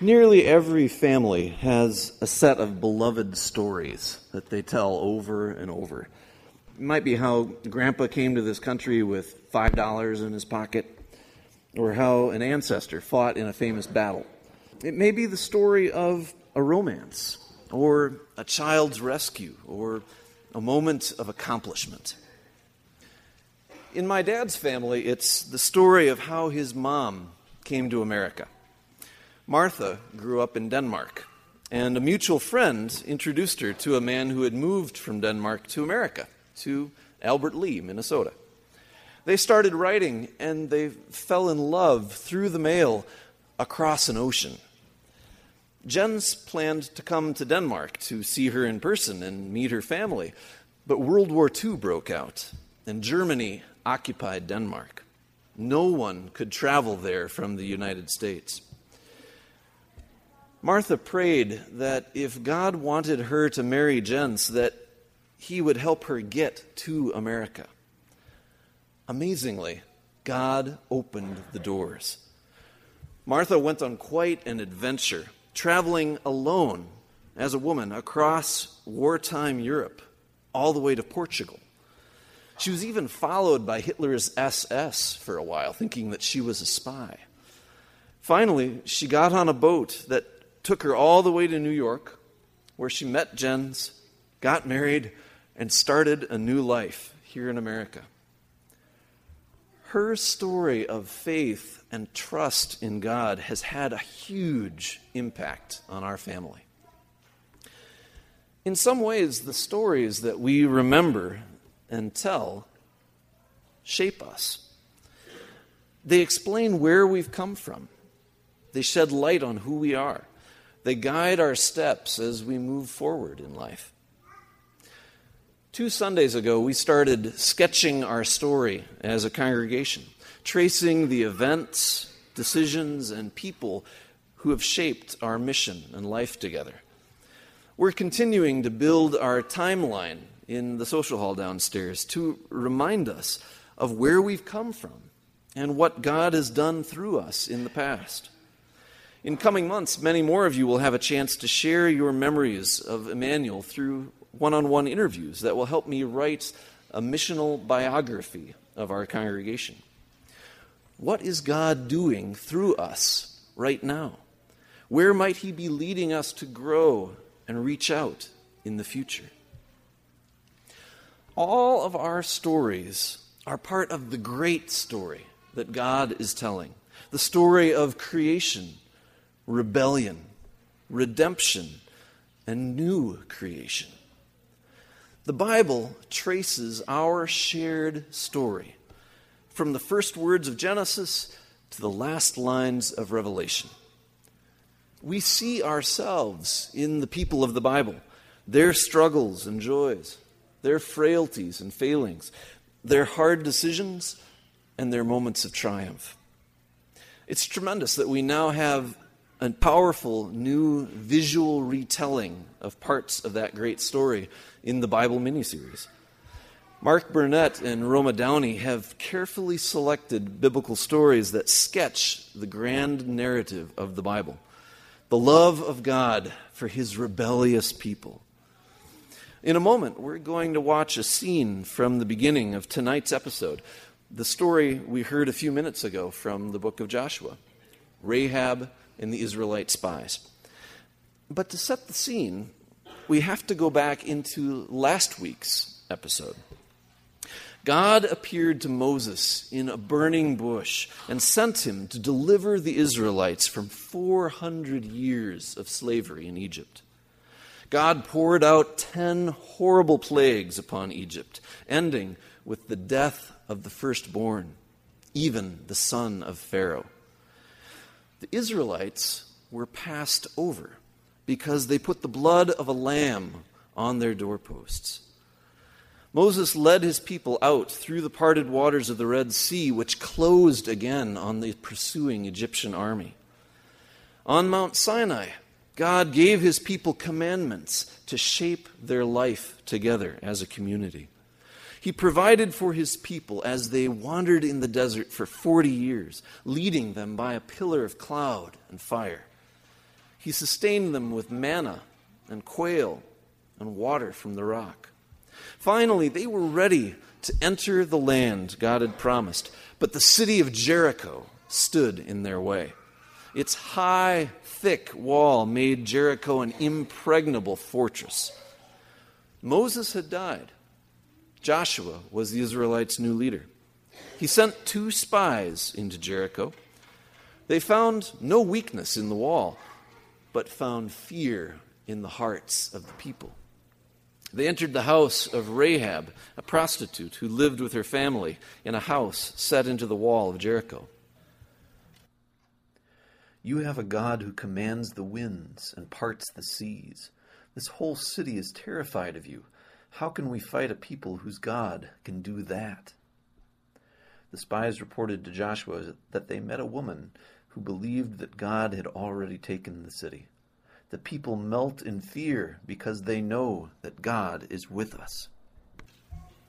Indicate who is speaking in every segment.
Speaker 1: Nearly every family has a set of beloved stories that they tell over and over. It might be how grandpa came to this country with $5 in his pocket, or how an ancestor fought in a famous battle. It may be the story of a romance, or a child's rescue, or a moment of accomplishment. In my dad's family, it's the story of how his mom came to America. Martha grew up in Denmark, and a mutual friend introduced her to a man who had moved from Denmark to America, to Albert Lea, Minnesota. They started writing, and they fell in love through the mail across an ocean. Jens planned to come to Denmark to see her in person and meet her family, but World War II broke out, and Germany occupied Denmark. No one could travel there from the United States. Martha prayed that if God wanted her to marry Jens, that he would help her get to America. Amazingly, God opened the doors. Martha went on quite an adventure, traveling alone as a woman across wartime Europe, all the way to Portugal. She was even followed by Hitler's SS for a while, thinking that she was a spy. Finally, she got on a boat that took her all the way to New York, where she met Jens, got married, and started a new life here in America. Her story of faith and trust in God has had a huge impact on our family. In some ways, the stories that we remember and tell shape us. They explain where we've come from, they shed light on who we are. They guide our steps as we move forward in life. Two Sundays ago, we started sketching our story as a congregation, tracing the events, decisions, and people who have shaped our mission and life together. We're continuing to build our timeline in the social hall downstairs to remind us of where we've come from and what God has done through us in the past. In coming months, many more of you will have a chance to share your memories of Emmanuel through one on one interviews that will help me write a missional biography of our congregation. What is God doing through us right now? Where might He be leading us to grow and reach out in the future? All of our stories are part of the great story that God is telling the story of creation rebellion, redemption, and new creation. The Bible traces our shared story from the first words of Genesis to the last lines of Revelation. We see ourselves in the people of the Bible, their struggles and joys, their frailties and failings, their hard decisions, and their moments of triumph. It's tremendous that we now have a powerful new visual retelling of parts of that great story in the Bible miniseries. Mark Burnett and Roma Downey have carefully selected biblical stories that sketch the grand narrative of the Bible the love of God for his rebellious people. In a moment, we're going to watch a scene from the beginning of tonight's episode, the story we heard a few minutes ago from the book of Joshua Rahab and the Israelite spies. But to set the scene, we have to go back into last week's episode. God appeared to Moses in a burning bush and sent him to deliver the Israelites from 400 years of slavery in Egypt. God poured out 10 horrible plagues upon Egypt, ending with the death of the firstborn, even the son of Pharaoh. The Israelites were passed over because they put the blood of a lamb on their doorposts. Moses led his people out through the parted waters of the Red Sea, which closed again on the pursuing Egyptian army. On Mount Sinai, God gave his people commandments to shape their life together as a community. He provided for his people as they wandered in the desert for 40 years, leading them by a pillar of cloud and fire. He sustained them with manna and quail and water from the rock. Finally, they were ready to enter the land God had promised, but the city of Jericho stood in their way. Its high, thick wall made Jericho an impregnable fortress. Moses had died. Joshua was the Israelites' new leader. He sent two spies into Jericho. They found no weakness in the wall, but found fear in the hearts of the people. They entered the house of Rahab, a prostitute who lived with her family in a house set into the wall of Jericho.
Speaker 2: You have a God who commands the winds and parts the seas. This whole city is terrified of you. How can we fight a people whose God can do that? The spies reported to Joshua that they met a woman who believed that God had already taken the city. The people melt in fear because they know that God is with us.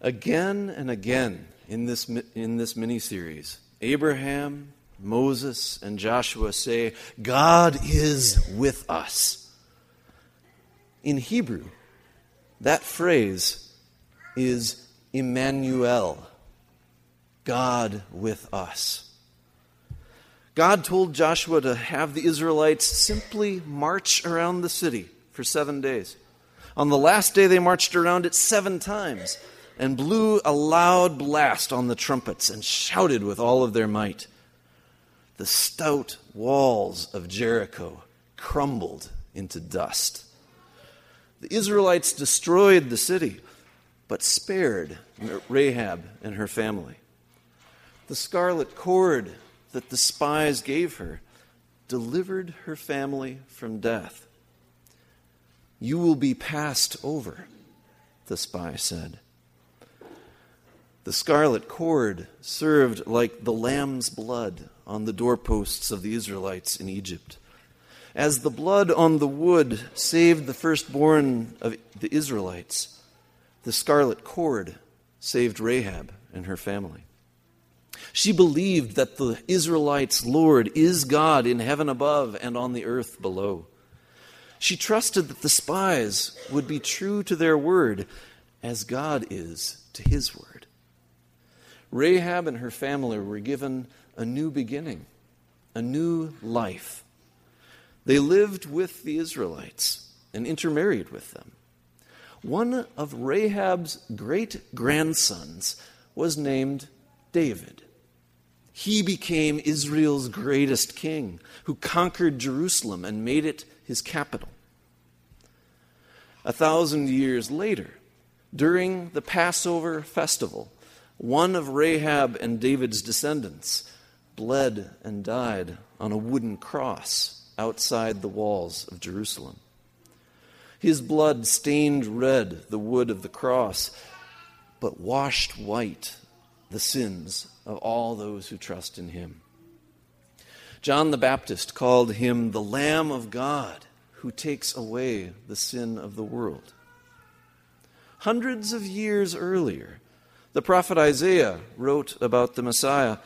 Speaker 1: Again and again in this, in this mini series, Abraham, Moses and Joshua say, God is with us. In Hebrew, that phrase is Emmanuel, God with us. God told Joshua to have the Israelites simply march around the city for seven days. On the last day, they marched around it seven times and blew a loud blast on the trumpets and shouted with all of their might the stout walls of Jericho crumbled into dust. The Israelites destroyed the city, but spared Rahab and her family. The scarlet cord that the spies gave her delivered her family from death. You will be passed over, the spy said. The scarlet cord served like the lamb's blood on the doorposts of the Israelites in Egypt. As the blood on the wood saved the firstborn of the Israelites, the scarlet cord saved Rahab and her family. She believed that the Israelites' Lord is God in heaven above and on the earth below. She trusted that the spies would be true to their word as God is to his word. Rahab and her family were given a new beginning, a new life. They lived with the Israelites and intermarried with them. One of Rahab's great grandsons was named David. He became Israel's greatest king, who conquered Jerusalem and made it his capital. A thousand years later, during the Passover festival, one of Rahab and David's descendants bled and died on a wooden cross outside the walls of Jerusalem. His blood stained red the wood of the cross, but washed white the sins of all those who trust in him. John the Baptist called him the Lamb of God who takes away the sin of the world. Hundreds of years earlier, the prophet Isaiah wrote about the Messiah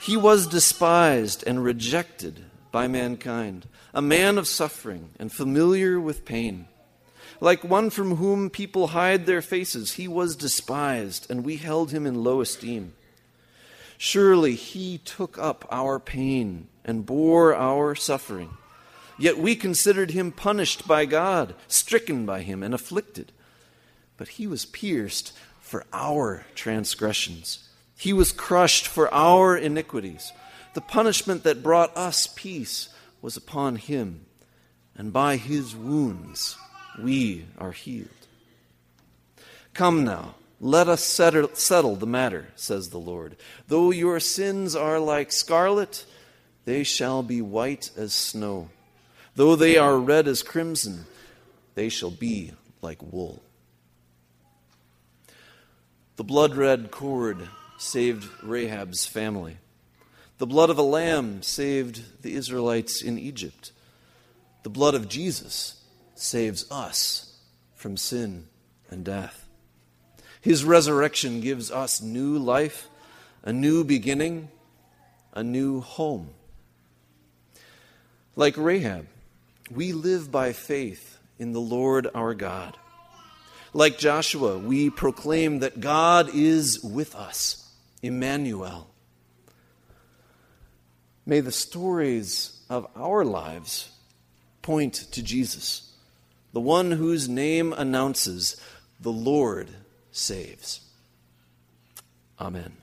Speaker 1: he was despised and rejected by mankind, a man of suffering and familiar with pain. Like one from whom people hide their faces, he was despised, and we held him in low esteem. Surely he took up our pain and bore our suffering. Yet we considered him punished by God, stricken by him, and afflicted. But he was pierced for our transgressions he was crushed for our iniquities. The punishment that brought us peace was upon him, and by his wounds we are healed. Come now, let us settle, settle the matter, says the Lord. Though your sins are like scarlet, they shall be white as snow. Though they are red as crimson, they shall be like wool. The blood red cord saved Rahab's family. The blood of a lamb saved the Israelites in Egypt. The blood of Jesus saves us from sin and death. His resurrection gives us new life, a new beginning, a new home. Like Rahab, we live by faith in the Lord our God. Like Joshua, we proclaim that God is with us, Emmanuel. May the stories of our lives point to Jesus, the one whose name announces, The Lord saves. Amen.